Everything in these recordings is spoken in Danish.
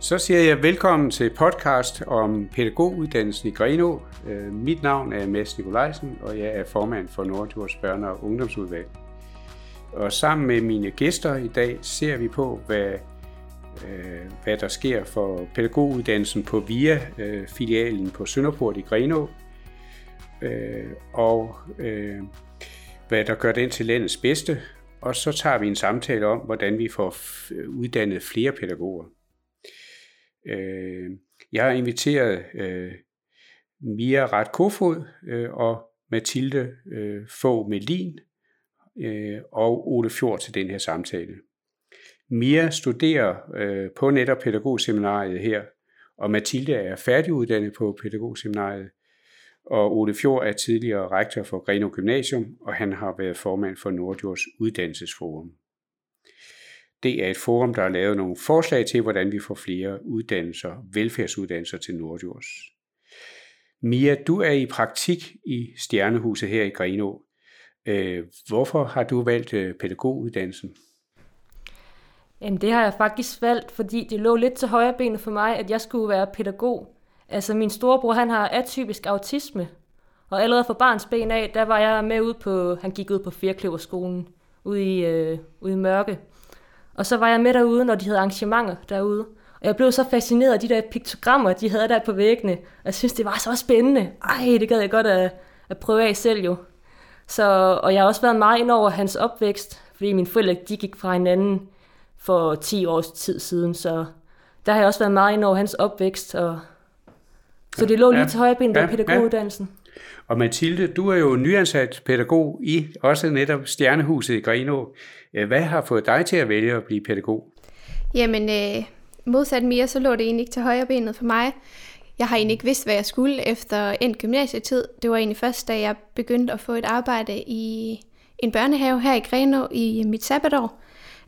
Så siger jeg velkommen til podcast om pædagoguddannelsen i Grenå. Øh, mit navn er Mads Nikolajsen, og jeg er formand for Nordjords Børne- og Ungdomsudvalg. Og sammen med mine gæster i dag ser vi på, hvad, øh, hvad der sker for pædagoguddannelsen på VIA-filialen øh, på Sønderport i Grenå. og hvad der gør den til landets bedste. Og så tager vi en samtale om, hvordan vi får uddannet flere pædagoger. Øh, jeg har inviteret øh, Mia Ret Kofod øh, og Mathilde øh, Fogh Melin øh, og Ole Fjord til den her samtale. Mia studerer øh, på netop pædagogseminariet her, og Mathilde er færdiguddannet på pædagogseminariet, og Ole Fjord er tidligere rektor for Greno Gymnasium, og han har været formand for Nordjords Uddannelsesforum. Det er et forum, der har lavet nogle forslag til, hvordan vi får flere uddannelser, velfærdsuddannelser til Nordjords. Mia, du er i praktik i Stjernehuset her i Grenå. Øh, hvorfor har du valgt øh, pædagoguddannelsen? Jamen det har jeg faktisk valgt, fordi det lå lidt til højre benet for mig, at jeg skulle være pædagog. Altså min storebror, han har atypisk autisme, og allerede fra barns ben af, der var jeg med ud på, han gik ud på Fjerkløverskolen, ude i, øh, ude i Mørke. Og så var jeg med derude, når de havde arrangementer derude. Og jeg blev så fascineret af de der piktogrammer, de havde der på væggene. Og jeg synes, det var så spændende. Ej, det gad jeg godt at, at prøve af selv jo. Så, og jeg har også været meget ind over hans opvækst, fordi mine forældre de gik fra hinanden for 10 års tid siden, så der har jeg også været meget ind over hans opvækst. Og, så det lå lige til højre ben ja, pædagoguddannelsen. Ja. Og Mathilde, du er jo nyansat pædagog i også netop Stjernehuset i Greno. Øh, hvad har fået dig til at vælge at blive pædagog? Jamen, øh, modsat mere, så lå det egentlig ikke til højre benet for mig. Jeg har egentlig ikke vidst, hvad jeg skulle efter en gymnasietid. Det var egentlig først, da jeg begyndte at få et arbejde i en børnehave her i Greno i mit sabbatår,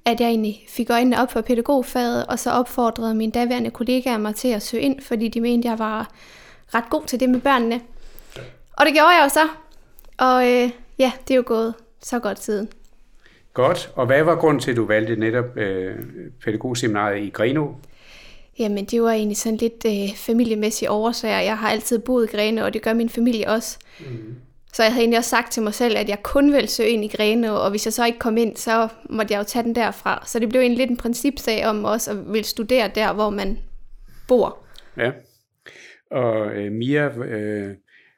at jeg egentlig fik øjnene op for pædagogfaget, og så opfordrede mine daværende kollegaer mig til at søge ind, fordi de mente, jeg var ret god til det med børnene. Og det gjorde jeg jo så. Og øh, ja, det er jo gået så godt siden. Godt. Og hvad var grunden til, at du valgte netop øh, pædagogseminariet i Greno? Jamen, det var egentlig sådan lidt øh, familiemæssige årsager. Jeg har altid boet i Greno, og det gør min familie også. Mm. Så jeg havde egentlig også sagt til mig selv, at jeg kun ville søge ind i Greno, og hvis jeg så ikke kom ind, så måtte jeg jo tage den derfra. Så det blev egentlig lidt en principsag om også at ville studere der, hvor man bor. Ja. Og øh, Mia, øh,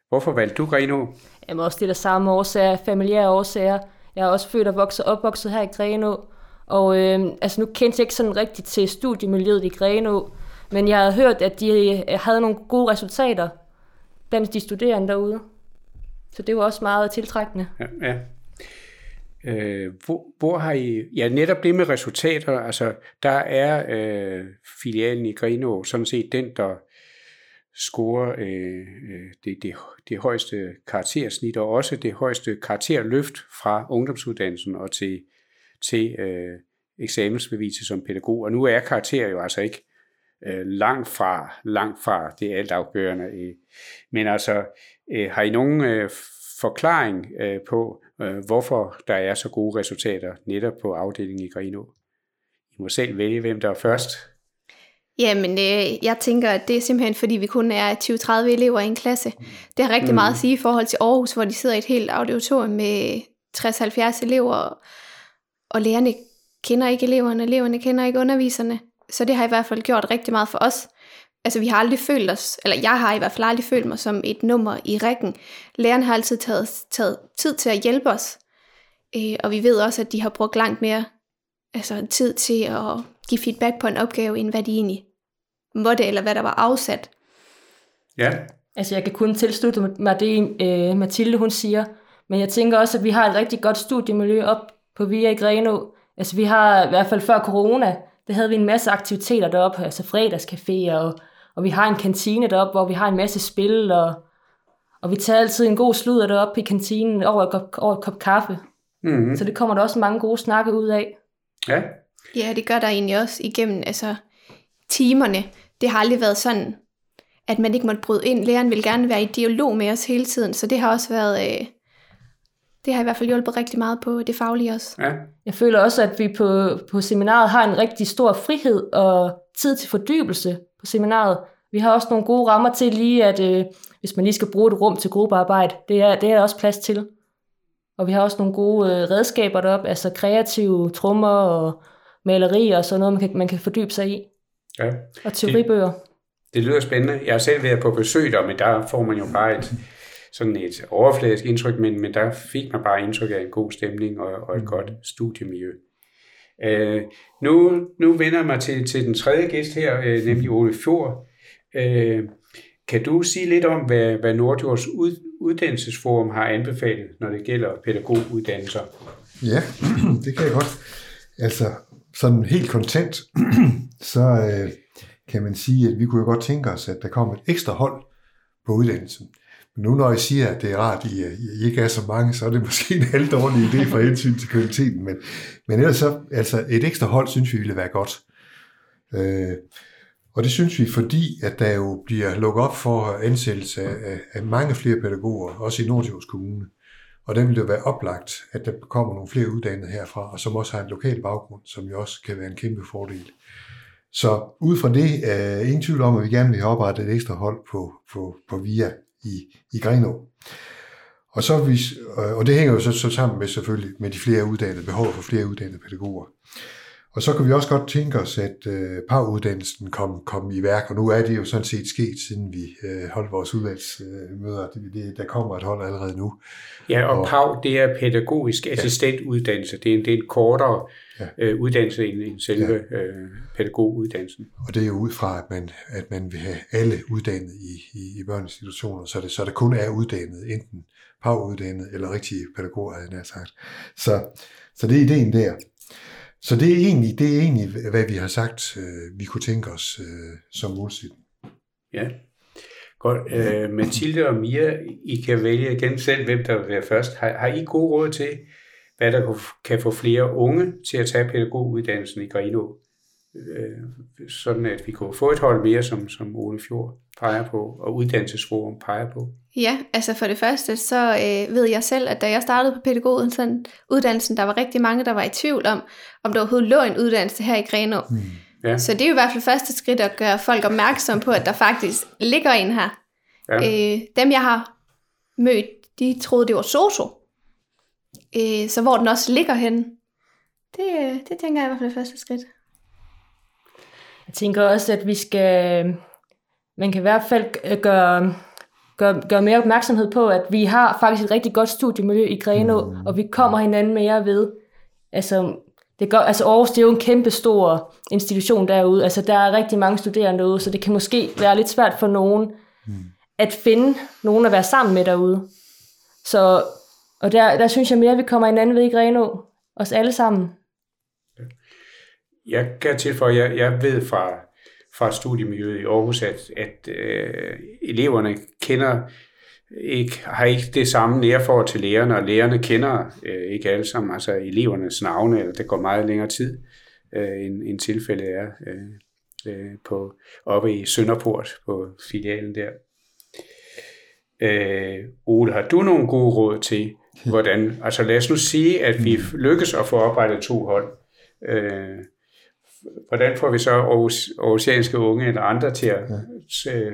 hvorfor valgte du Greno? Jamen også det der samme årsager, familiære årsager. Jeg er også født og vokset opvokset her i Grenå, Og øh, altså nu kendte jeg ikke sådan rigtigt til studiemiljøet i Grenå, men jeg havde hørt, at de øh, havde nogle gode resultater blandt de studerende derude. Så det var også meget tiltrækkende. Ja, ja. Øh, hvor, hvor har I, ja netop det med resultater, altså der er øh, filialen i Grenå sådan set den, der scorer øh, øh, det, det, det højeste karaktersnit og også det højeste karakterløft fra ungdomsuddannelsen og til, til øh, eksamensbeviset som pædagog. Og nu er karakter jo altså ikke øh, langt fra, langt fra det altafgørende. Øh. Men altså, øh, har I nogen øh, forklaring øh, på, øh, hvorfor der er så gode resultater netop på afdelingen i Grenå? I må selv vælge, hvem der er først. Jamen, øh, jeg tænker, at det er simpelthen, fordi vi kun er 20-30 elever i en klasse. Det har rigtig mm. meget at sige i forhold til Aarhus, hvor de sidder i et helt auditorium med 60-70 elever, og lærerne kender ikke eleverne, eleverne kender ikke underviserne. Så det har i hvert fald gjort rigtig meget for os. Altså, vi har aldrig følt os, eller jeg har i hvert fald aldrig følt mig som et nummer i rækken. Lærerne har altid taget, taget tid til at hjælpe os, øh, og vi ved også, at de har brugt langt mere altså, tid til at give feedback på en opgave, end hvad de egentlig måtte, eller hvad der var afsat. Ja. Altså jeg kan kun tilslutte mig det, øh, Mathilde hun siger, men jeg tænker også, at vi har et rigtig godt studiemiljø op på Via i Greno. Altså vi har i hvert fald før corona, der havde vi en masse aktiviteter deroppe, altså fredagscaféer, og, og vi har en kantine deroppe, hvor vi har en masse spil, og, og vi tager altid en god sludder deroppe i kantinen over et kop, over et kop kaffe. Mm-hmm. Så det kommer der også mange gode snakke ud af. Ja. Ja, det gør der egentlig også igennem altså, timerne. Det har aldrig været sådan, at man ikke måtte bryde ind. Læreren vil gerne være i dialog med os hele tiden, så det har også været, øh, Det har i hvert fald hjulpet rigtig meget på det faglige også. Ja. Jeg føler også, at vi på, på seminaret har en rigtig stor frihed og tid til fordybelse på seminaret. Vi har også nogle gode rammer til lige, at øh, hvis man lige skal bruge et rum til gruppearbejde, det er, det er der også plads til. Og vi har også nogle gode øh, redskaber deroppe, altså kreative trommer og malerier og sådan noget, man kan, man kan fordybe sig i. ja. Og teoribøger. Det lyder spændende. Jeg har selv været på besøg der, men der får man jo bare et, sådan et overfladisk indtryk, men, men der fik man bare indtryk af en god stemning og, og et godt studiemiljø. Øh, nu, nu vender jeg mig til, til den tredje gæst her, øh, nemlig Ole Fjord. Øh, kan du sige lidt om, hvad, hvad Nordjords ud, uddannelsesforum har anbefalet, når det gælder pædagoguddannelser? Ja, det kan jeg godt. Altså, sådan helt kontent, så øh, kan man sige, at vi kunne jo godt tænke os, at der kom et ekstra hold på uddannelsen. Men nu når jeg siger, at det er rart, at I, I ikke er så mange, så er det måske en halv dårlig idé for hensyn til kvaliteten. Men, men ellers så, altså et ekstra hold, synes vi ville være godt. Øh, og det synes vi, fordi at der jo bliver lukket op for ansættelse af, af, mange flere pædagoger, også i Nordjyllands Kommune. Og der vil det være oplagt, at der kommer nogle flere uddannede herfra, og som også har en lokal baggrund, som jo også kan være en kæmpe fordel. Så ud fra det er ingen tvivl om, at vi gerne vil have oprettet et ekstra hold på, på, på VIA i, i Grenå. Og, så vi, øh, og det hænger jo så, så sammen med selvfølgelig med de flere uddannede, behovet for flere uddannede pædagoger. Og så kan vi også godt tænke os, at øh, paruddannelsen kom, kom i værk, og nu er det jo sådan set sket, siden vi øh, holdt vores udvalgsmøder. Det, det, der kommer et hold allerede nu. Ja, og, Og- PAV, det er pædagogisk assistentuddannelse. Det er en, det er en kortere Ja. øh, uddannelse end, end selve ja. øh, pædagoguddannelsen. Og det er jo ud fra, at man, at man vil have alle uddannet i, i, i børneinstitutioner, så det, så der kun er uddannet, enten paguddannet eller rigtige pædagoger, havde jeg sagt. Så, så det er ideen der. Så det er egentlig, det er egentlig hvad vi har sagt, øh, vi kunne tænke os øh, som målsætning. Ja. Godt. Øh, Mathilde og Mia, I kan vælge igen selv, hvem der vil være først. Har, har I gode råd til, hvad der kan få flere unge til at tage pædagoguddannelsen i Grenå? Øh, sådan at vi kunne få et hold mere, som, som Ole Fjord peger på, og Uddannelsesforum peger på. Ja, altså for det første, så øh, ved jeg selv, at da jeg startede på pædagoguddannelsen, uddannelsen, der var rigtig mange, der var i tvivl om, om der overhovedet lå en uddannelse her i Grenå. Hmm. Ja. Så det er jo i hvert fald første skridt at gøre folk opmærksom på, at der faktisk ligger en her. Ja. Øh, dem, jeg har mødt, de troede, det var Soso. Øh, så hvor den også ligger henne, det, øh, det tænker jeg i hvert fald er første skridt. Jeg tænker også, at vi skal, man kan i hvert fald øh, gøre, gøre, gøre mere opmærksomhed på, at vi har faktisk et rigtig godt studiemiljø i Grenå, mm. og vi kommer hinanden mere ved. Altså, det gør, altså Aarhus, det er jo en kæmpe stor institution derude. Altså, der er rigtig mange studerende derude, så det kan måske være lidt svært for nogen mm. at finde nogen at være sammen med derude. Så, og der, der synes jeg mere, at vi kommer hinanden ved i Grenå. Os alle sammen. Jeg kan tilføje, jeg, jeg ved fra, fra studiemiljøet i Aarhus, at, at øh, eleverne kender ikke, har ikke det samme nærforhold til lærerne, og lærerne kender øh, ikke alle sammen, altså elevernes navne, eller det går meget længere tid, øh, end, end tilfældet er øh, øh, på, oppe i Sønderport på filialen der. Øh, Ole, har du nogle gode råd til, hvordan, altså lad os nu sige, at vi lykkes at få oprettet to hold. Øh, hvordan får vi så aarhusianske unge eller andre til at ja.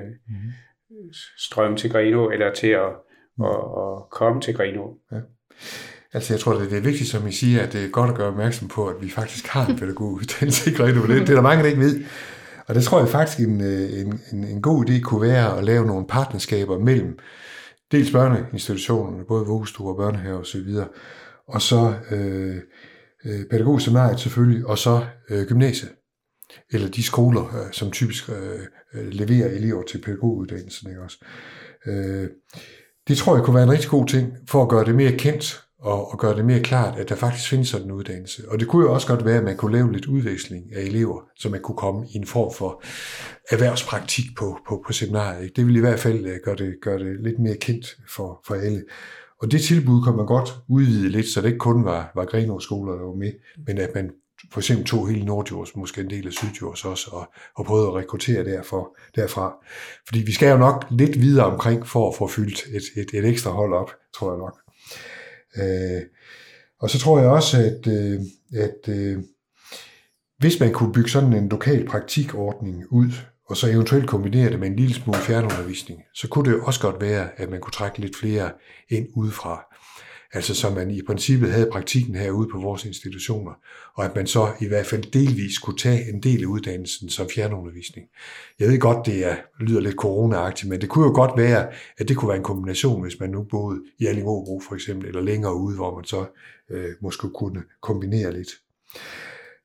strømme til Greno, eller til at, at, at komme til Greno? Altså jeg tror, det er vigtigt, som I siger, at det er godt at gøre opmærksom på, at vi faktisk har en pædagoguddannelse i Greno. Det, det er der mange, der ikke ved. Og det tror jeg faktisk, en, en, en, en god idé kunne være at lave nogle partnerskaber mellem dels børneinstitutionerne, både vuggestuer, børnehaver osv., og så øh, øh, pædagogseminariet selvfølgelig, og så øh, gymnasiet, eller de skoler, øh, som typisk øh, øh, leverer elever til pædagoguddannelsen. Ikke også? Øh, det tror jeg kunne være en rigtig god ting, for at gøre det mere kendt, og, og gøre det mere klart, at der faktisk findes sådan en uddannelse. Og det kunne jo også godt være, at man kunne lave lidt udveksling af elever, så man kunne komme i en form for erhvervspraktik på, på, på seminariet. Ikke? Det ville i hvert fald øh, gøre det, gøre det lidt mere kendt for, for alle. Og det tilbud kan man godt udvide lidt, så det ikke kun var, var Grenaa skoler, der var med, men at man for eksempel tog hele Nordjords, måske en del af Sydjords også, og, og prøvede at rekruttere derfor, derfra. Fordi vi skal jo nok lidt videre omkring for at få fyldt et, et, et ekstra hold op, tror jeg nok. Øh, og så tror jeg også, at, øh, at øh, hvis man kunne bygge sådan en lokal praktikordning ud, og så eventuelt kombinere det med en lille smule fjernundervisning, så kunne det jo også godt være, at man kunne trække lidt flere ind udefra. Altså så man i princippet havde praktikken herude på vores institutioner, og at man så i hvert fald delvis kunne tage en del af uddannelsen som fjernundervisning. Jeg ved godt, det er, lyder lidt corona men det kunne jo godt være, at det kunne være en kombination, hvis man nu boede i Allingåbro for eksempel, eller længere ude, hvor man så øh, måske kunne kombinere lidt.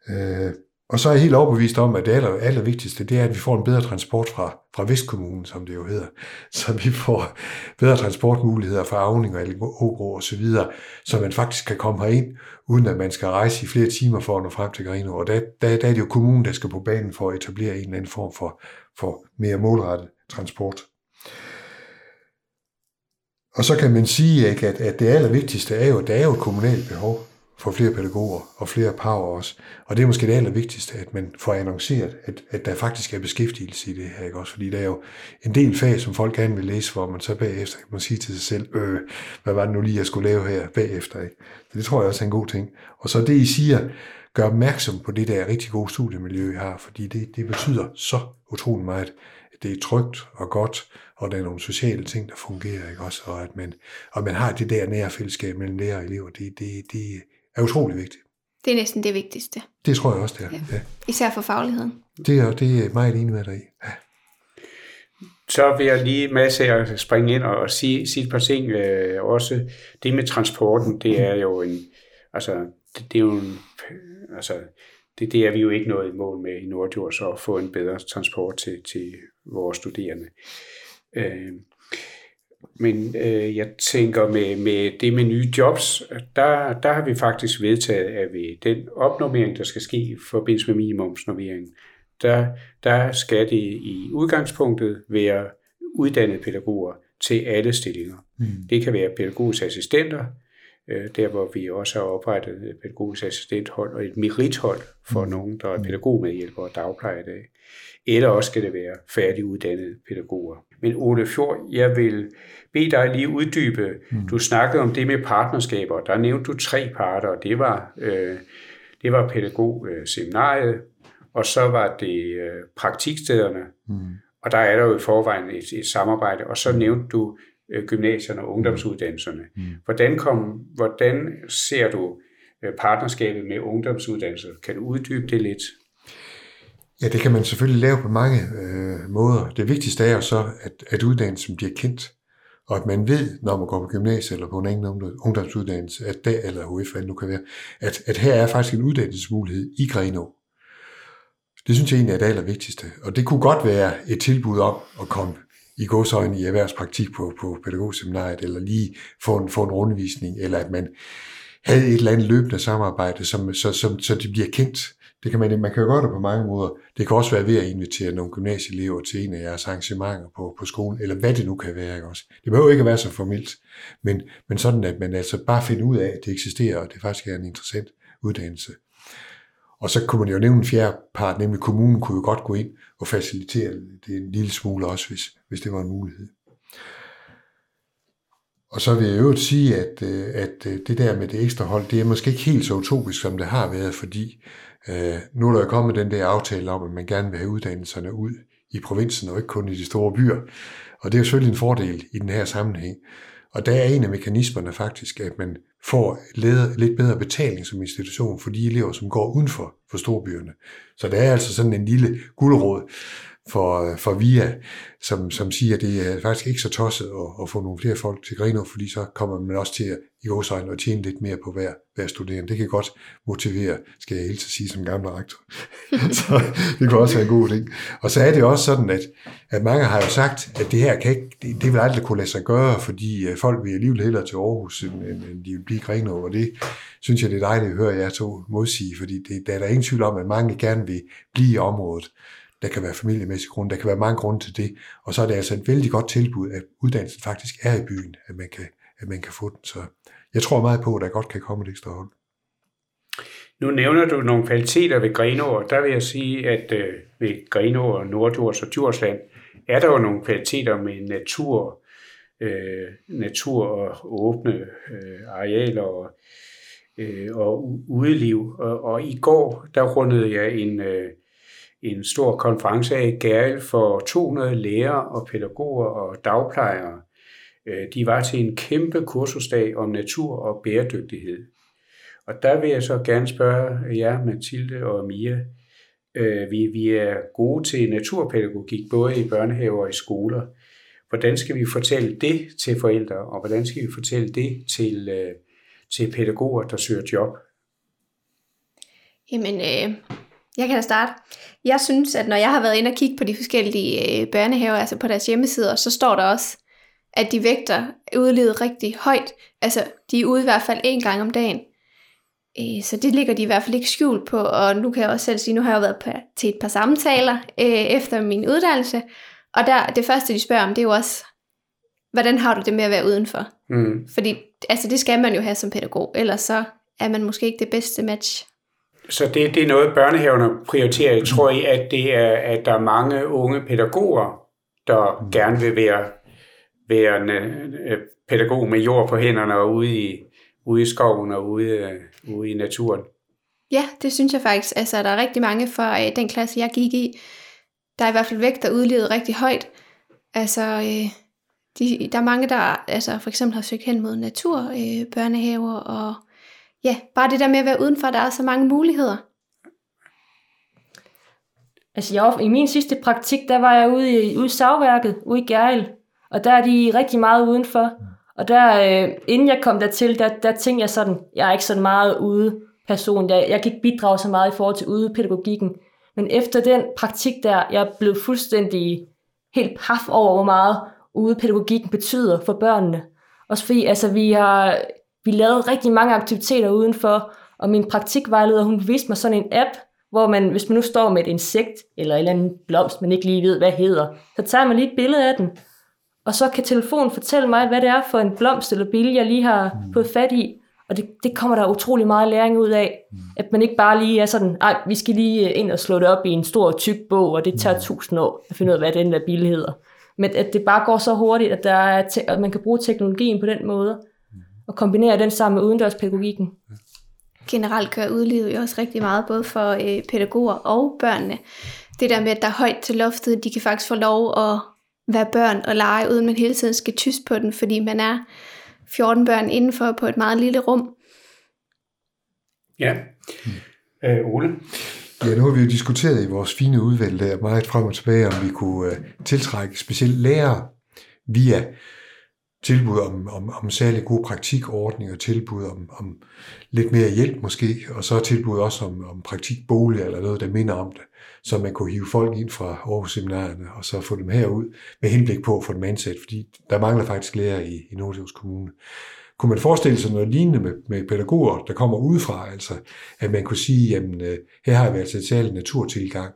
Øh, og så er jeg helt overbevist om, at det aller, aller vigtigste, det er, at vi får en bedre transport fra, fra Vestkommunen, som det jo hedder. Så vi får bedre transportmuligheder fra Avning og Åbro og så videre, så man faktisk kan komme herind, uden at man skal rejse i flere timer for at nå frem til Greno. Og der, der, der er det jo kommunen, der skal på banen for at etablere en eller anden form for, for mere målrettet transport. Og så kan man sige, at, at det allervigtigste er jo, at der er jo et kommunalt behov for flere pædagoger og flere power også. Og det er måske det allervigtigste, at man får annonceret, at, at der faktisk er beskæftigelse i det her, ikke også? Fordi der er jo en del fag, som folk gerne vil læse, hvor man så bagefter kan man sige til sig selv, øh, hvad var det nu lige, jeg skulle lave her bagefter, ikke? Så det tror jeg også er en god ting. Og så det, I siger, gør opmærksom på det der rigtig gode studiemiljø, I har, fordi det, det betyder så utrolig meget, at det er trygt og godt, og der er nogle sociale ting, der fungerer, ikke også? Og at man, og man har det der nære fællesskab mellem lærer og elever, det, det, det, er utrolig vigtigt. Det er næsten det vigtigste. Det tror jeg også, det er. Ja. Ja. Især for fagligheden. Det er, det er meget enig med dig i. Ja. Så vil jeg lige med til at springe ind og sige, sige et par ting. Øh, også det med transporten, det er jo en, altså, det, det er jo en, altså, det, det er vi jo ikke nået i mål med i Nordjord, så at få en bedre transport til, til vores studerende. Øh, men øh, jeg tænker med, med det med nye jobs, der, der har vi faktisk vedtaget, at ved den opnormering, der skal ske i forbindelse med minimumsnormeringen, der, der skal det i udgangspunktet være uddannede pædagoger til alle stillinger. Mm. Det kan være pædagogiske assistenter, der hvor vi også har oprettet et pædagogisk assistenthold og et merithold for mm. nogen, der er mm. pædagogmedhjælpere og dagplejer i dag. Eller også skal det være færdiguddannede pædagoger. Men Ole Fjord, jeg vil bede dig lige uddybe. Mm. Du snakkede om det med partnerskaber. Der nævnte du tre parter, og det var, øh, det var pædagogseminariet, og så var det øh, praktikstederne, mm. og der er der jo i forvejen et, et samarbejde, og så nævnte du øh, gymnasierne og ungdomsuddannelserne. Mm. Hvordan, kom, hvordan ser du øh, partnerskabet med ungdomsuddannelser? Kan du uddybe det lidt? Ja, det kan man selvfølgelig lave på mange øh, måder. Det vigtigste er jo så, at, at uddannelsen bliver kendt, og at man ved, når man går på gymnasiet eller på en anden ungdomsuddannelse, at der, eller HF, hvad nu kan være, at, at her er faktisk en uddannelsesmulighed i Grenå. Det synes jeg egentlig er det allervigtigste. Og det kunne godt være et tilbud om at komme i godsøjne i erhvervspraktik på, på pædagogseminariet, eller lige få en, få en rundvisning, eller at man havde et eller andet løbende samarbejde, som, så, som, så det bliver kendt. Det kan man, man kan jo gøre det på mange måder. Det kan også være ved at invitere nogle gymnasieelever til en af jeres arrangementer på, på skolen, eller hvad det nu kan være. Ikke også? Det behøver ikke at være så formelt, men, men sådan, at man altså bare finder ud af, at det eksisterer, og det faktisk er en interessant uddannelse. Og så kunne man jo nævne en fjerde part, nemlig kommunen kunne jo godt gå ind og facilitere det en lille smule også, hvis, hvis det var en mulighed. Og så vil jeg øvrigt sige, at, øh, at øh, det der med det ekstra hold, det er måske ikke helt så utopisk, som det har været, fordi øh, nu er der jo kommet den der aftale om, at man gerne vil have uddannelserne ud i provinsen, og ikke kun i de store byer. Og det er jo selvfølgelig en fordel i den her sammenhæng. Og der er en af mekanismerne faktisk, at man får lidt bedre betaling som institution for de elever, som går uden for, for storbyerne. Så der er altså sådan en lille guldråd, for, for VIA, som, som siger, at det er faktisk ikke så tosset at, at få nogle flere folk til Grenå, fordi så kommer man også til at i årsøjne og tjene lidt mere på hver, hver studerende. Det kan godt motivere, skal jeg helt sige som gammel rektor. så det kan også være en god ting. Og så er det også sådan, at, at mange har jo sagt, at det her kan ikke, det, det vil aldrig kunne lade sig gøre, fordi øh, folk vil alligevel hellere til Aarhus, end, end de vil blive Grenå, og det synes jeg, det er dejligt at høre jer to modsige, fordi det, der er der ingen tvivl om, at mange gerne vil blive i området. Der kan være familiemæssige grunde, der kan være mange grunde til det. Og så er det altså et vældig godt tilbud, at uddannelsen faktisk er i byen, at man kan, at man kan få den. Så jeg tror meget på, at der godt kan komme et ekstra hold. Nu nævner du nogle kvaliteter ved Grenå, og der vil jeg sige, at øh, ved Grenå og Nordjords og Djursland er der jo nogle kvaliteter med natur, øh, natur og åbne øh, arealer og, øh, og udeliv. Og, og i går, der rundede jeg en, øh, en stor konference af Gærl for 200 lærere og pædagoger og dagplejere. Øh, de var til en kæmpe kursusdag om natur og bæredygtighed. Og der vil jeg så gerne spørge jer, Mathilde og Mia, øh, vi, vi er gode til naturpædagogik, både i børnehaver og i skoler. Hvordan skal vi fortælle det til forældre, og hvordan skal vi fortælle det til, øh, til pædagoger, der søger job? Jamen, øh, jeg kan da starte. Jeg synes, at når jeg har været inde og kigge på de forskellige øh, børnehaver, altså på deres hjemmesider, så står der også, at de vægter udledet rigtig højt. Altså, de er ude i hvert fald en gang om dagen. Øh, så det ligger de i hvert fald ikke skjult på, og nu kan jeg også selv sige, nu har jeg været på, til et par samtaler øh, efter min uddannelse, og der, det første, de spørger om, det er jo også, hvordan har du det med at være udenfor? Mm. Fordi altså, det skal man jo have som pædagog, ellers så er man måske ikke det bedste match. Så det, det er noget, børnehaverne prioriterer. Jeg tror I, at det er, at der er mange unge pædagoger, der gerne vil være, være en, øh, pædagog med jord på hænderne og ude i, ude i skoven og ude, øh, ude i naturen. Ja, det synes jeg faktisk. Altså, der er rigtig mange fra øh, den klasse, jeg gik i, der er i hvert fald vægt, der udlevet rigtig højt. Altså, øh, de, der er mange, der altså, for eksempel har søgt hen mod natur, øh, børnehaver, og ja, bare det der med at være udenfor, der er så mange muligheder. Altså, jeg i min sidste praktik, der var jeg ude i, ude i savværket, ude i Gerl, og der er de rigtig meget udenfor. Og der, øh, inden jeg kom dertil, der, der tænkte jeg sådan, jeg er ikke sådan meget ude person. Jeg, jeg kan ikke bidrage så meget i forhold til udepædagogikken. Men efter den praktik der, jeg blev fuldstændig helt paf over, hvor meget udepædagogikken betyder for børnene. Også fordi altså, vi har vi lavet rigtig mange aktiviteter udenfor, og min praktikvejleder, hun viste mig sådan en app, hvor man, hvis man nu står med et insekt, eller en eller anden blomst, man ikke lige ved, hvad hedder, så tager man lige et billede af den, og så kan telefonen fortælle mig, hvad det er for en blomst eller bille, jeg lige har mm. fået fat i. Og det, det kommer der utrolig meget læring ud af. Mm. At man ikke bare lige er sådan, nej, vi skal lige ind og slå det op i en stor, tyk bog, og det tager mm. tusind år at finde ud af, hvad den der bille hedder. Men at det bare går så hurtigt, at, der er te- at man kan bruge teknologien på den måde, og kombinere den sammen med udendørspædagogikken. Generelt kører udlivet jo også rigtig meget, både for øh, pædagoger og børnene. Det der med, at der er højt til loftet, de kan faktisk få lov at være børn og lege, uden man hele tiden skal tyst på den, fordi man er 14 børn indenfor på et meget lille rum. Ja. Øh, Ole? Ja, nu har vi jo diskuteret i vores fine udvalg der meget frem og tilbage, om vi kunne uh, tiltrække specielt lærere via tilbud om, om, om særlig gode praktikordninger, tilbud om, om lidt mere hjælp måske, og så tilbud også om, om praktikbolig eller noget, der minder om det, så man kunne hive folk ind fra Aarhus Seminarierne og så få dem herud med henblik på at få dem ansat, fordi der mangler faktisk lærere i, i Nordsjællands Kommune. Kunne man forestille sig noget lignende med, med pædagoger, der kommer udefra, altså at man kunne sige, jamen øh, her har vi altså et særligt naturtilgang,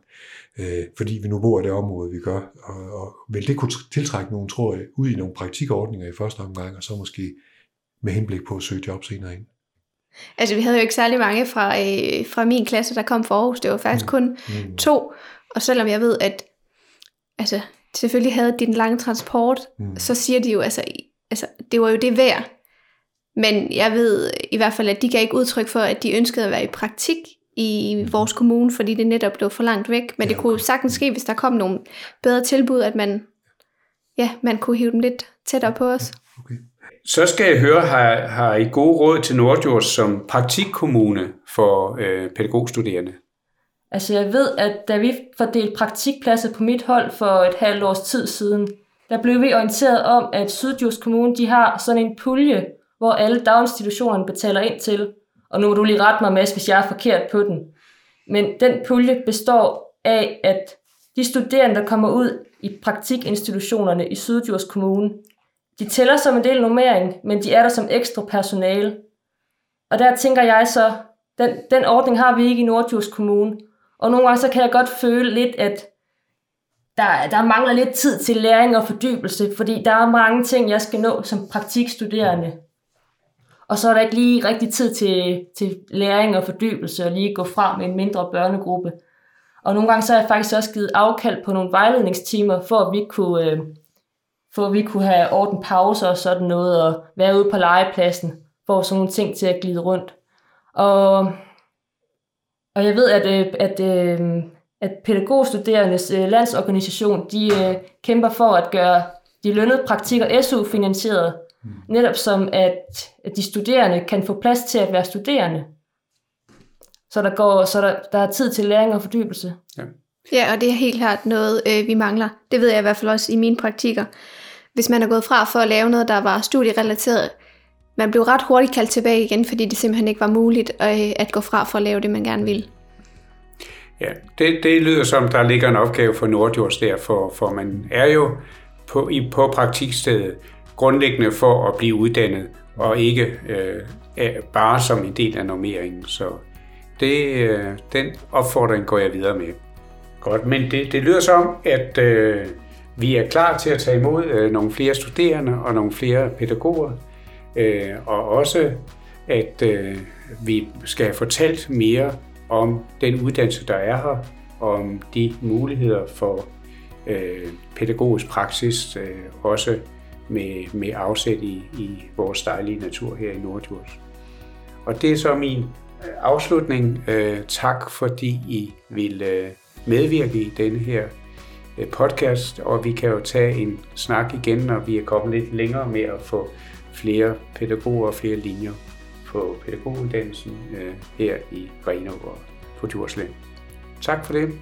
øh, fordi vi nu bor i det område, vi gør. Og, og vil det kunne tiltrække nogen, tror jeg, ud i nogle praktikordninger i første omgang, og så måske med henblik på at søge job senere ind? Altså, vi havde jo ikke særlig mange fra, øh, fra min klasse, der kom fra Aarhus. Det var faktisk mm. kun mm. to. Og selvom jeg ved, at altså, selvfølgelig havde de den lange transport, mm. så siger de jo, altså, altså, det var jo det værd. Men jeg ved i hvert fald, at de gav ikke udtryk for, at de ønskede at være i praktik i vores kommune, fordi det netop blev for langt væk. Men ja, det kunne sagtens ske, hvis der kom nogle bedre tilbud, at man, ja, man kunne hive dem lidt tættere på os. Okay. Så skal jeg høre, har, har I gode råd til Nordjord som praktikkommune for øh, pædagogstuderende? Altså jeg ved, at da vi fordelte praktikpladser på mit hold for et halvt års tid siden, der blev vi orienteret om, at Sydjurs Kommune de har sådan en pulje, hvor alle daginstitutionerne betaler ind til, og nu må du lige rette mig, med, hvis jeg er forkert på den. Men den pulje består af, at de studerende, der kommer ud i praktikinstitutionerne i Sydjurs Kommune, de tæller som en del nummering, men de er der som ekstra personale. Og der tænker jeg så, den, den ordning har vi ikke i Nordjurs Kommune. Og nogle gange så kan jeg godt føle lidt, at der, der mangler lidt tid til læring og fordybelse, fordi der er mange ting, jeg skal nå som praktikstuderende. Og så er der ikke lige rigtig tid til, til læring og fordybelse og lige gå frem med en mindre børnegruppe. Og nogle gange så har jeg faktisk også givet afkald på nogle vejledningstimer, for at vi kunne øh, for at vi kunne have orden pauser og sådan noget, og være ude på legepladsen, for sådan nogle ting til at glide rundt. Og, og jeg ved, at, øh, at, at, øh, at pædagogstuderendes øh, landsorganisation, de øh, kæmper for at gøre de lønnede praktikker SU-finansieret, mm. netop som at, at de studerende kan få plads til at være studerende. Så der, går, så der, der er tid til læring og fordybelse. Ja. ja, og det er helt klart noget, øh, vi mangler. Det ved jeg i hvert fald også i mine praktikker. Hvis man er gået fra for at lave noget, der var studierelateret, man blev ret hurtigt kaldt tilbage igen, fordi det simpelthen ikke var muligt øh, at gå fra for at lave det, man gerne ville. Ja, det, det lyder som, der ligger en opgave for Nordjords der, for, for man er jo på, i, på praktikstedet grundlæggende for at blive uddannet, og ikke øh, bare som en del af normeringen. Så det, øh, den opfordring går jeg videre med. Godt, men det, det lyder som, at øh, vi er klar til at tage imod øh, nogle flere studerende og nogle flere pædagoger, øh, og også at øh, vi skal have fortalt mere om den uddannelse, der er her, om de muligheder for øh, pædagogisk praksis, øh, også med, med afsæt i, i vores dejlige natur her i Nordjurs. Og det er så min øh, afslutning. Øh, tak fordi I vil øh, medvirke i denne her øh, podcast, og vi kan jo tage en snak igen, når vi er kommet lidt længere med at få flere pædagoger og flere linjer på pædagoguddannelsen øh, her i Grenaa og på Djursland. Tak for det.